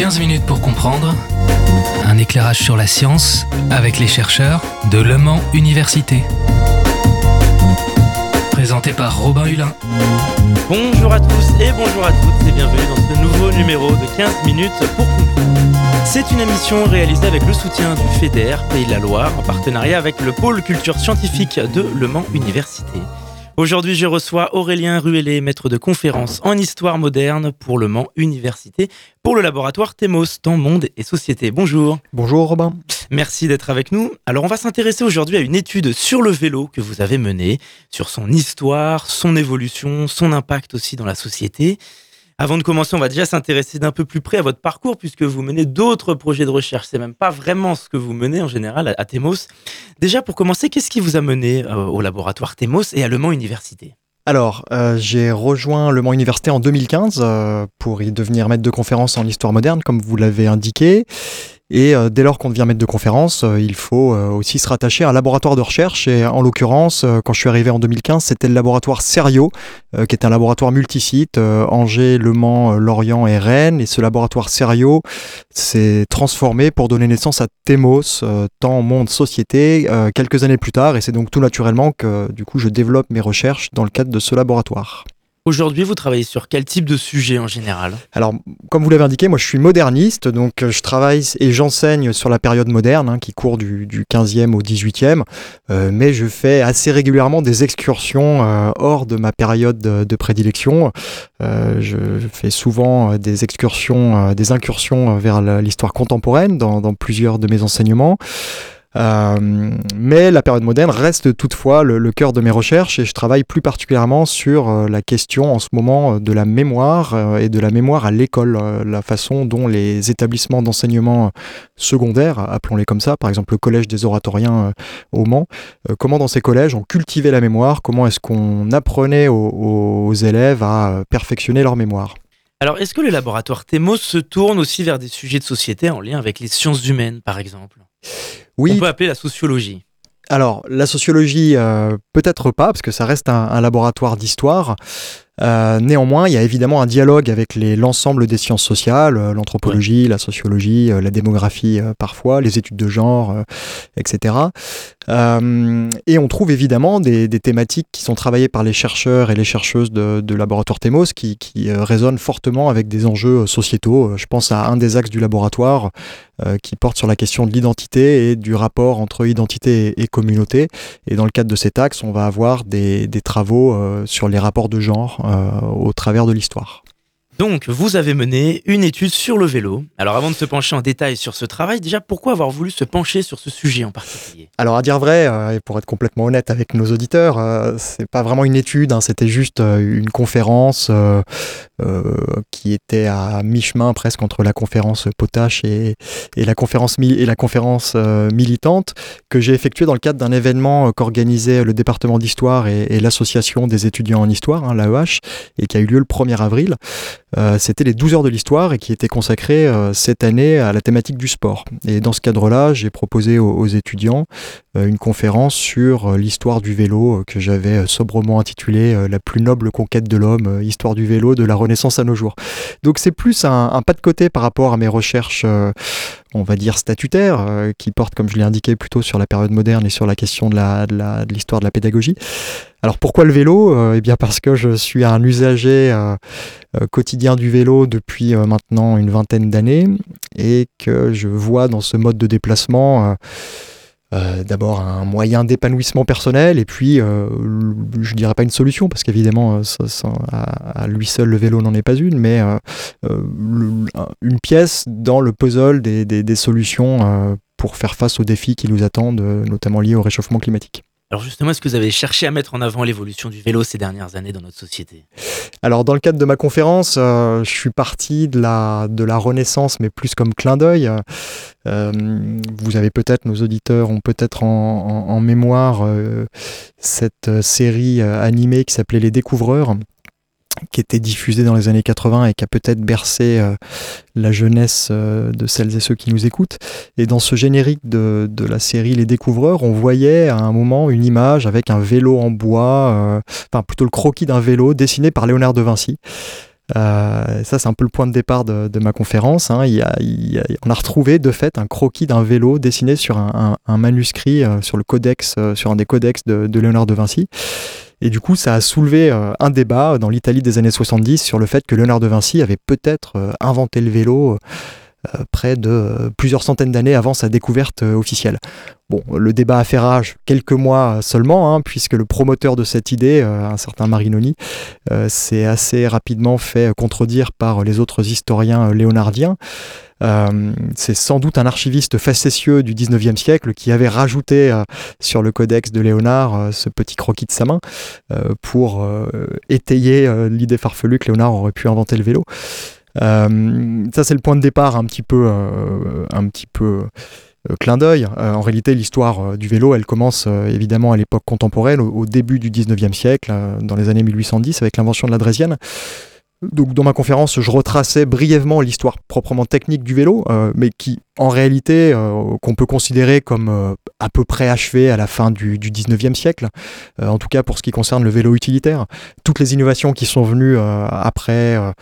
15 minutes pour comprendre. Un éclairage sur la science avec les chercheurs de Le Mans Université. Présenté par Robin Hulin. Bonjour à tous et bonjour à toutes et bienvenue dans ce nouveau numéro de 15 minutes pour comprendre. C'est une émission réalisée avec le soutien du FEDER Pays de la Loire en partenariat avec le pôle culture scientifique de Le Mans Université. Aujourd'hui, je reçois Aurélien Ruellé, maître de conférence en histoire moderne pour le Mans Université, pour le laboratoire Thémos dans Monde et Société. Bonjour. Bonjour Robin. Merci d'être avec nous. Alors, on va s'intéresser aujourd'hui à une étude sur le vélo que vous avez menée, sur son histoire, son évolution, son impact aussi dans la société. Avant de commencer, on va déjà s'intéresser d'un peu plus près à votre parcours, puisque vous menez d'autres projets de recherche. C'est même pas vraiment ce que vous menez en général à, Thémos. Déjà, pour commencer, qu'est-ce qui vous a mené euh, au laboratoire Thémos et à Le Mans Université? Alors, euh, j'ai rejoint Le Mans Université en 2015 euh, pour y devenir maître de conférence en histoire moderne, comme vous l'avez indiqué. Et euh, dès lors qu'on devient maître de conférence, euh, il faut euh, aussi se rattacher à un laboratoire de recherche. Et en l'occurrence, quand je suis arrivé en 2015, c'était le laboratoire Serio, qui est un laboratoire multisite, Angers, Le Mans, Lorient et Rennes. Et ce laboratoire Serio s'est transformé pour donner naissance à Thémos, temps, monde, société, quelques années plus tard. Et c'est donc tout naturellement que du coup je développe mes recherches dans le cadre de ce laboratoire. Aujourd'hui, vous travaillez sur quel type de sujet en général? Alors, comme vous l'avez indiqué, moi je suis moderniste, donc euh, je travaille et j'enseigne sur la période moderne, hein, qui court du, 15e au 18e, euh, mais je fais assez régulièrement des excursions euh, hors de ma période de, prédilection. je fais souvent des excursions, des incursions vers l'histoire contemporaine dans plusieurs de mes enseignements. Euh, mais la période moderne reste toutefois le, cœur de mes recherches et je travaille plus particulièrement sur euh, la question en ce moment euh, de la mémoire et de la mémoire à l'école, la façon dont les établissements d'enseignement secondaire, appelons-les comme ça, par exemple le collège des oratoriens au Mans, comment dans ces collèges on cultivait la mémoire, comment est-ce qu'on apprenait aux, élèves à perfectionner leur mémoire. Alors, est-ce que le laboratoire Thémos se tourne aussi vers des sujets de société en lien avec les sciences humaines, par exemple? Oui. On peut appeler la sociologie. Alors, la sociologie, euh, peut-être pas, parce que ça reste un laboratoire d'histoire. Euh, néanmoins, il y a évidemment un dialogue avec l'ensemble des sciences sociales, euh, l'anthropologie, la sociologie, la démographie parfois, les études de genre, etc. et on trouve évidemment des, thématiques qui sont travaillées par les chercheurs et les chercheuses de, laboratoire Thémos qui, résonnent fortement avec des enjeux sociétaux. Je pense à un des axes du laboratoire qui porte sur la question de l'identité et du rapport entre identité et, communauté. Et dans le cadre de cet axe, on va avoir des, travaux sur les rapports de genre euh, au travers de l'histoire. Donc, vous avez mené une étude sur le vélo. Alors, avant de se pencher en détail sur ce travail, déjà, pourquoi avoir voulu se pencher sur ce sujet en particulier? Alors, à dire vrai, euh, et pour être complètement honnête avec nos auditeurs, euh, c'est pas vraiment une étude, hein, c'était juste une conférence qui était à mi-chemin presque entre la conférence potache et, la conférence, et la conférence militante que j'ai effectuée dans le cadre d'un événement qu'organisait le département d'histoire et, l'association des étudiants en histoire, hein, l'AEH, et qui a eu lieu le 1er avril. Euh, c'était les 12 heures de l'histoire et qui était consacré euh, cette année à la thématique du sport. Et dans ce cadre-là, j'ai proposé aux, étudiants euh, une conférence sur l'histoire du vélo que j'avais sobrement intitulée La plus noble conquête de l'homme, histoire du vélo de la Renaissance à nos jours. Donc c'est plus un, pas de côté par rapport à mes recherches on va dire statutaires, qui portent, comme je l'ai indiqué, plutôt sur la période moderne et sur la question de l'histoire de, de, la pédagogie. Alors pourquoi le vélo? Eh bien parce que je suis un usager euh, quotidien du vélo depuis euh, maintenant une vingtaine d'années et que je vois dans ce mode de déplacement euh, d'abord un moyen d'épanouissement personnel et puis je dirais pas une solution parce qu'évidemment à, lui seul le vélo n'en est pas une mais une pièce dans le puzzle des solutions pour faire face aux défis qui nous attendent notamment liés au réchauffement climatique. Alors justement, est-ce que vous avez cherché à mettre en avant l'évolution du vélo ces dernières années dans notre société? Alors dans le cadre de ma conférence, euh, je suis parti de la, Renaissance, mais plus comme clin d'œil. Euh, vous avez peut-être, nos auditeurs ont peut-être en, mémoire euh, cette série animée qui s'appelait Les Découvreurs qui était diffusé dans les années 80 et qui a peut-être bercé euh, la jeunesse euh, de celles et ceux qui nous écoutent. Et dans ce générique de, de, la série Les Découvreurs, on voyait à un moment une image avec un vélo en bois, euh, enfin plutôt le croquis d'un vélo dessiné par Léonard de Vinci. ça, c'est un peu le point de départ de, ma conférence. Hein. On a retrouvé de fait un croquis d'un vélo dessiné sur un, manuscrit, sur le codex, sur un des codex de, de Léonard de Vinci. Et du coup, ça a soulevé un débat dans l'Italie des années 70 sur le fait que Léonard de Vinci avait peut-être inventé le vélo euh, près de euh, plusieurs centaines d'années avant sa découverte euh, officielle. Le débat a fait rage quelques mois seulement, hein, puisque le promoteur de cette idée, un certain Marinoni, s'est assez rapidement fait contredire par les autres historiens léonardiens. c'est sans doute un archiviste facétieux du 19e siècle qui avait rajouté sur le codex de Léonard ce petit croquis de sa main pour étayer l'idée farfelue que Léonard aurait pu inventer le vélo. Euh, ça, c'est le point de départ un petit peu, euh, un petit peu euh, clin d'œil. en réalité, l'histoire du vélo, elle commence évidemment à l'époque contemporaine, au, début du 19e siècle, dans les années 1810, avec l'invention de la drésienne. Donc, dans ma conférence, je retraçais brièvement l'histoire proprement technique du vélo, mais qui, en réalité, qu'on peut considérer comme à peu près achevé à la fin du, du 19e siècle, euh, en tout cas pour ce qui concerne le vélo utilitaire. Toutes les innovations qui sont venues euh, après euh,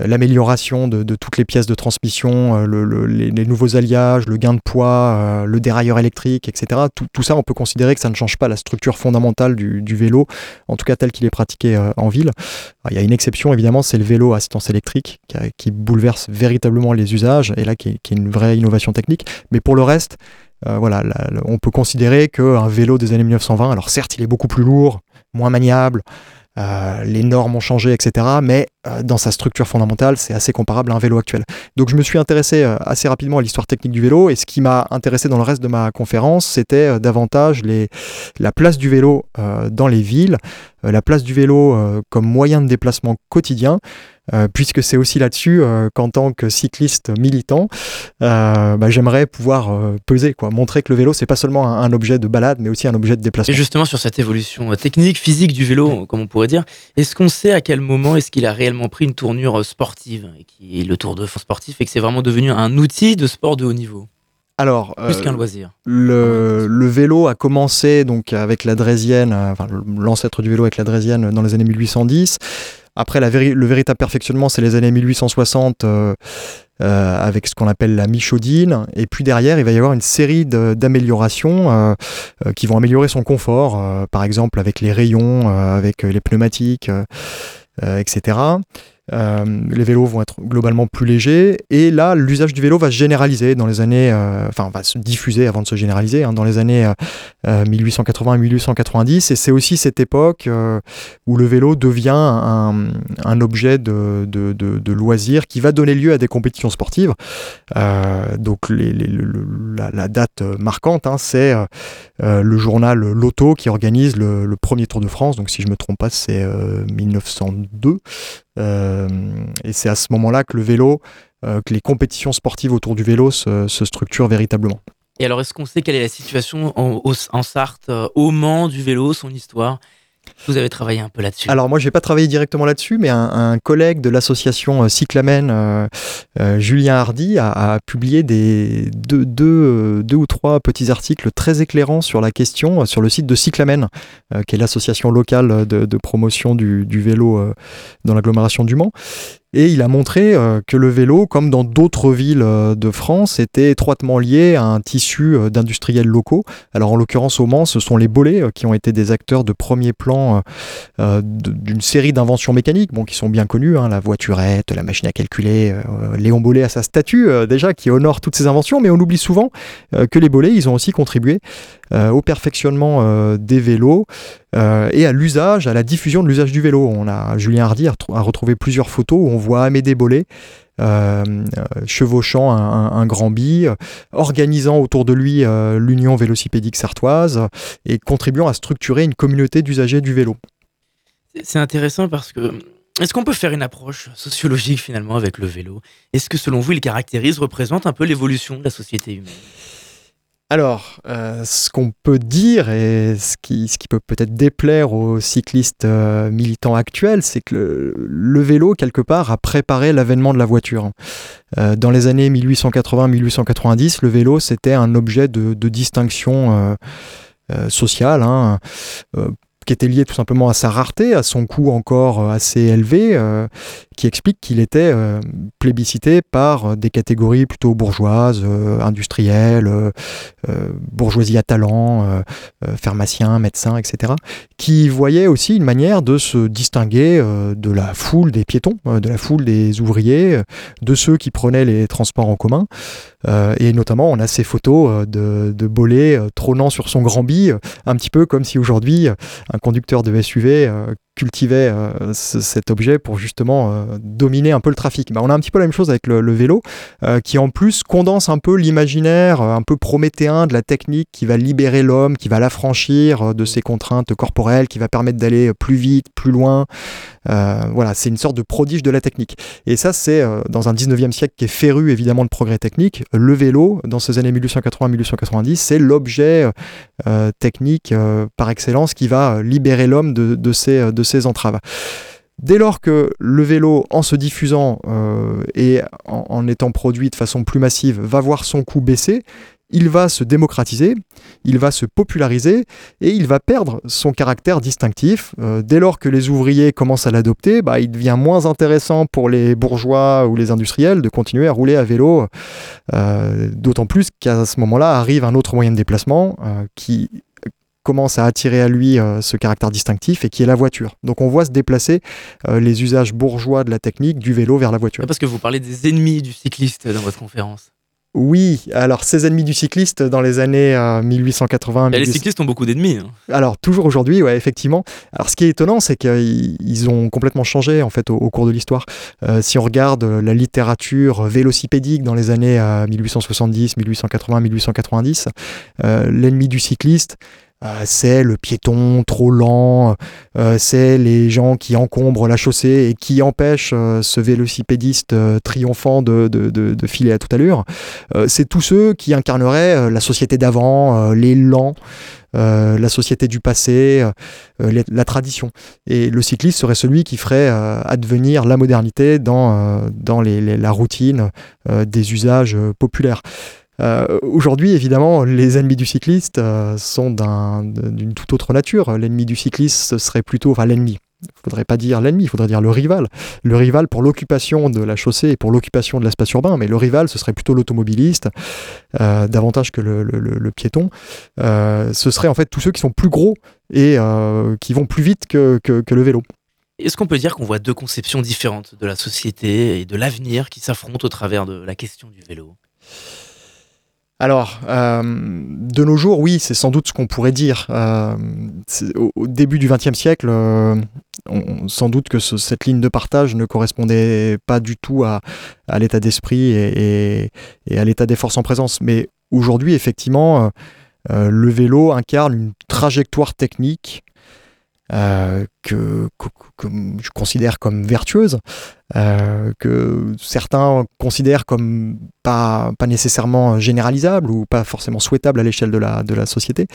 l'amélioration de, toutes les pièces de transmission, les, nouveaux alliages, le gain de poids, le dérailleur électrique, etc. Tout, ça, on peut considérer que ça ne change pas la structure fondamentale du, vélo, en tout cas tel qu'il est pratiqué en ville. il y a une exception, évidemment, c'est vélo à assistance électrique qui, bouleverse véritablement les usages, et là qui est une vraie innovation technique. Mais pour le reste, euh, voilà, on peut considérer qu'un vélo des années 1920, alors certes, il est beaucoup plus lourd, moins maniable, euh, les normes ont changé, etc. Mais euh, dans sa structure fondamentale, c'est assez comparable à un vélo actuel. Donc je me suis intéressé assez rapidement à l'histoire technique du vélo, et ce qui m'a intéressé dans le reste de ma conférence, c'était davantage la place du vélo dans les villes, la place du vélo comme moyen de déplacement quotidien. Euh, puisque c'est aussi là-dessus euh, qu'en tant que cycliste militant, euh, bah, j'aimerais pouvoir peser, quoi, montrer que le vélo c'est pas seulement un, objet de balade, mais aussi un objet de déplacement. Et justement sur cette évolution technique, physique du vélo, comme on pourrait dire, est-ce qu'on sait à quel moment est-ce qu'il a réellement pris une tournure sportive, et qui est le Tour de France sportif, et que c'est vraiment devenu un outil de sport de haut niveau? Alors, plus qu'un loisir. Le, le, vélo a commencé donc avec la Drésienne, enfin l'ancêtre du vélo avec la Drésienne dans les années 1810. Après, le véritable perfectionnement, c'est les années 1860 euh, euh, avec ce qu'on appelle la michaudine. Et puis derrière, il va y avoir une série d'améliorations euh, qui vont améliorer son confort, par exemple avec les rayons, avec les pneumatiques, etc. Euh, les vélos vont être globalement plus légers. Et là l'usage du vélo va se généraliser dans les années euh, enfin va se diffuser avant de se généraliser hein, dans les années 1880 et 1890 et c'est aussi cette époque euh, où le vélo devient un, un objet de, de, de, loisir qui va donner lieu à des compétitions sportives. Donc les, les, la, date marquante hein, c'est le journal Lotto qui organise le, le, premier Tour de France. Donc si je me trompe pas c'est 1902 euh, et c'est à ce moment-là que le vélo, euh, que les compétitions sportives autour du vélo se, structurent véritablement. Et alors, est-ce qu'on sait quelle est la situation en, en Sarthe, euh, au Mans du vélo, son histoire? Vous avez travaillé un peu là-dessus Alors moi, je n'ai pas travaillé directement là-dessus, mais un, collègue de l'association euh, Cyclamen, euh, euh, Julien Hardy, a, publié des, deux, ou trois petits articles très éclairants sur la question sur le site de Cyclamen, qui est l'association locale de, promotion du vélo dans l'agglomération du Mans. Et il a montré euh, que le vélo, comme dans d'autres villes euh, de France, était étroitement lié à un tissu euh, d'industriels locaux. Alors en l'occurrence au Mans, ce sont les bolets qui ont été des acteurs de premier plan d'une série d'inventions mécaniques, bon, qui sont bien connues, hein, la voiturette, la machine à calculer. Léon Bollet a sa statue déjà qui honore toutes ces inventions, mais on oublie souvent que les bolets, ils ont aussi contribué au perfectionnement des vélos et à l'usage, à la diffusion de l'usage du vélo. On a Julien Hardy a, retrouvé plusieurs photos où on voit Amédée Bollet euh, euh, chevauchant un, grand bille, organisant autour de lui euh, l'Union vélocipédique sartoise et contribuant à structurer une communauté d'usagers du vélo. C'est intéressant parce que est-ce qu'on peut faire une approche sociologique finalement avec le vélo? Est-ce que selon vous, il caractérise, représente un peu l'évolution de la société humaine? Alors, euh, ce qu'on peut dire et ce qui, peut peut-être déplaire aux cyclistes euh, militants actuels, c'est que le, vélo, quelque part, a préparé l'avènement de la voiture. Euh, dans les années 1880-1890, le vélo, c'était un objet de, distinction sociale. Hein, qui était lié tout simplement à sa rareté, à son coût encore assez élevé, qui explique qu'il était plébiscité par des catégories plutôt bourgeoises, industrielles, bourgeoisie à talent, pharmaciens, médecins, etc., qui voyaient aussi une manière de se distinguer de la foule des piétons, de la foule des ouvriers, de ceux qui prenaient les transports en commun. et notamment, on a ces photos de, de trônant sur son grand bille, un petit peu comme si aujourd'hui un conducteur de SUV cultivait euh, cet objet pour justement euh, dominer un peu le trafic. Bah, on a un petit peu la même chose avec le, vélo, euh, qui en plus condense un peu l'imaginaire un peu prométhéen de la technique qui va libérer l'homme, qui va l'affranchir de ses contraintes corporelles, qui va permettre d'aller plus vite, plus loin. voilà, c'est une sorte de prodige de la technique. Et ça, c'est dans un 19e siècle qui est féru évidemment de progrès technique. Le vélo, dans ces années 1880-1890, c'est l'objet technique par excellence qui va libérer l'homme de, de entraves. Dès lors que le vélo, en se diffusant euh, et en, étant produit de façon plus massive, va voir son coût baisser, il va se démocratiser, il va se populariser et il va perdre son caractère distinctif. Euh, dès lors que les ouvriers commencent à l'adopter, bah, il devient moins intéressant pour les bourgeois ou les industriels de continuer à rouler à vélo, euh, d'autant plus qu'à ce moment-là arrive un autre moyen de déplacement qui commence à attirer à lui euh, ce caractère distinctif et qui est la voiture. Donc on voit se déplacer euh, les usages bourgeois de la technique du vélo vers la voiture. Parce que vous parlez des ennemis du cycliste dans votre conférence. Oui, alors ces ennemis du cycliste dans les années 1880. Euh, les cyclistes ont beaucoup d'ennemis. Hein. Alors toujours aujourd'hui, ouais, effectivement. Alors ce qui est étonnant, c'est qu'ils ont complètement changé en fait au, cours de l'histoire. si on regarde la littérature vélocipédique dans les années 1870, 1880, 1890, l'ennemi du cycliste, euh, c'est le piéton trop lent, euh, c'est les gens qui encombrent la chaussée et qui empêchent euh, ce vélocipédiste triomphant de, filer à toute allure. c'est tous ceux qui incarneraient la société d'avant, les lents. la société du passé, la tradition. Et le cycliste serait celui qui ferait advenir la modernité dans, dans la routine des usages populaires. Euh, aujourd'hui, évidemment, les ennemis du cycliste euh, sont d'une toute autre nature. L'ennemi du cycliste, ce serait plutôt, enfin l'ennemi, il ne faudrait pas dire l'ennemi, il faudrait dire le rival. Le rival pour l'occupation de la chaussée et pour l'occupation de l'espace urbain, mais le rival, ce serait plutôt l'automobiliste, euh, davantage que le, piéton. ce serait en fait tous ceux qui sont plus gros et qui vont plus vite que, que le vélo. Est-ce qu'on peut dire qu'on voit deux conceptions différentes de la société et de l'avenir qui s'affrontent au travers de la question du vélo? Alors, euh, de nos jours, oui, c'est sans doute ce qu'on pourrait dire. Euh, au, début du XXe siècle, euh, sans doute que cette ligne de partage ne correspondait pas du tout à, l'état d'esprit et, à l'état des forces en présence. Mais aujourd'hui, effectivement, le vélo incarne une trajectoire technique euh, que, je considère comme vertueuse, euh, que certains considèrent comme pas, nécessairement généralisable ou pas forcément souhaitable à l'échelle de la, société.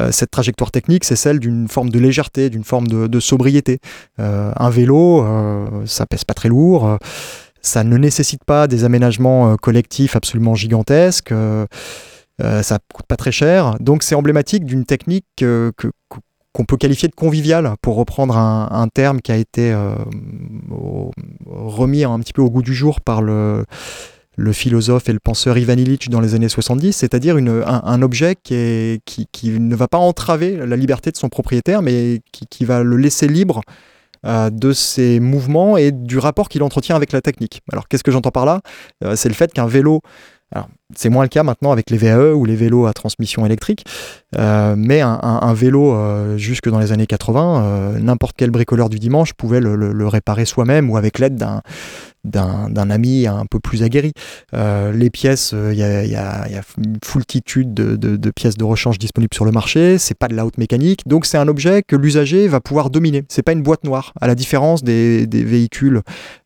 Euh, cette trajectoire technique, c'est celle d'une forme de légèreté, d'une forme de, sobriété. un vélo, ça pèse pas très lourd. ça ne nécessite pas des aménagements collectifs absolument gigantesques. ça coûte pas très cher. Donc c'est emblématique d'une technique que, qu'on peut qualifier de convivial, pour reprendre un, terme qui a été euh, remis un petit peu au goût du jour par le, philosophe et le penseur Ivan Illich dans les années 70, c'est-à-dire un, objet qui, qui, ne va pas entraver la liberté de son propriétaire, mais qui, va le laisser libre euh, de ses mouvements et du rapport qu'il entretient avec la technique. Alors qu'est-ce que j'entends par là? Euh, C'est le fait qu'un vélo c'est moins le cas maintenant avec les VAE ou les vélos à transmission électrique, euh, mais un, vélo euh, jusque dans les années 80, euh, n'importe quel bricoleur du dimanche pouvait le réparer soi-même ou avec l'aide d'un d'un ami un peu plus aguerri. Euh, les pièces, il y, a, y, a, une foultitude de, de, pièces de rechange disponibles sur le marché. C'est pas de la haute mécanique, donc c'est un objet que l'usager va pouvoir dominer. C'est pas une boîte noire, à la différence des, des véhicules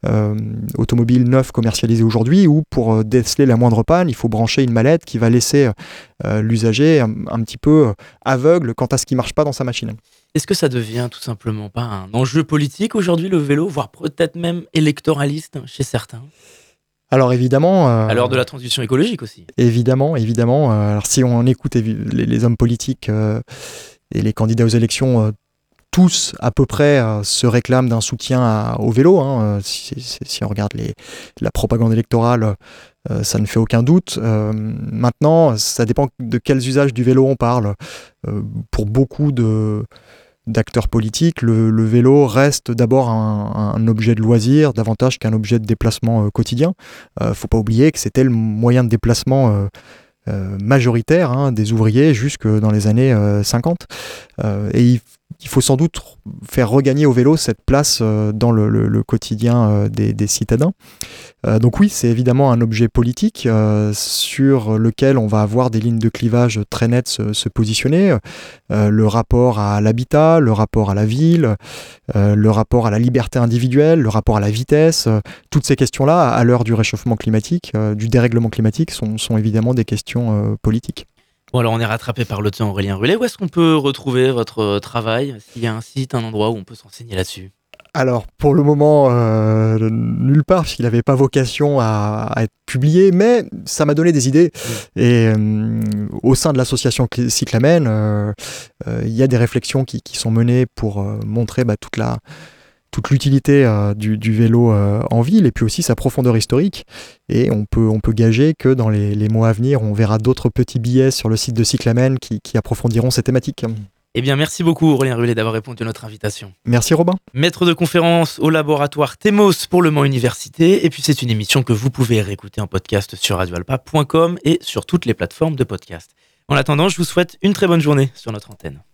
euh, automobiles neufs commercialisés aujourd'hui, où pour euh, déceler la moindre panne, il faut brancher une mallette qui va laisser l'usager un, un, petit peu aveugle quant à ce qui marche pas dans sa machine. Est-ce que ça devient tout simplement pas un enjeu politique aujourd'hui, le vélo, voire peut-être même électoraliste chez certains? Alors évidemment... Euh, à l'heure de la transition écologique aussi. Évidemment, évidemment. Euh, alors si on écoute les, hommes politiques euh, et les candidats aux élections tous à peu près se réclament d'un soutien au vélo. Hein. Si, on regarde les, la propagande électorale, ça ne fait aucun doute. maintenant, ça dépend de quels usages du vélo on parle. pour beaucoup de d'acteurs politiques, le, vélo reste d'abord un, objet de loisir davantage qu'un objet de déplacement euh, quotidien. euh, faut pas oublier que c'était le moyen de déplacement euh, majoritaire hein, des ouvriers jusque dans les années 50. et il il faut sans doute faire regagner au vélo cette place euh, dans le, quotidien euh, des, citadins. Euh, donc oui, c'est évidemment un objet politique sur lequel on va avoir des lignes de clivage très nettes se, positionner. le rapport à l'habitat, le rapport à la ville, le rapport à la liberté individuelle, le rapport à la vitesse, toutes ces questions-là, à l'heure du réchauffement climatique, du dérèglement climatique, sont évidemment des questions politiques. Bon, alors on est rattrapé par le temps, Aurélien Rulet. Où est-ce qu'on peut retrouver votre euh, travail? S'il y a un site, un endroit où on peut s'enseigner là-dessus? Alors, pour le moment, euh, nulle part, puisqu'il n'avait pas vocation à, être publié, mais ça m'a donné des idées. Et euh, au sein de l'association Cyclamen, il y a des réflexions qui, sont menées pour montrer bah, toute la, toute l'utilité euh, du, vélo euh, en ville et puis aussi sa profondeur historique. Et on peut, on peut gager que dans les, mois à venir, on verra d'autres petits billets sur le site de Cyclamen qui, approfondiront ces thématiques. Eh bien, merci beaucoup Aurélien Rulet d'avoir répondu à notre invitation. Merci Robin. Maître de conférence au laboratoire Thémos pour le Mans Université. Et puis, c'est une émission que vous pouvez réécouter en podcast sur radioalpa.com et sur toutes les plateformes de podcast. En attendant, je vous souhaite une très bonne journée sur notre antenne.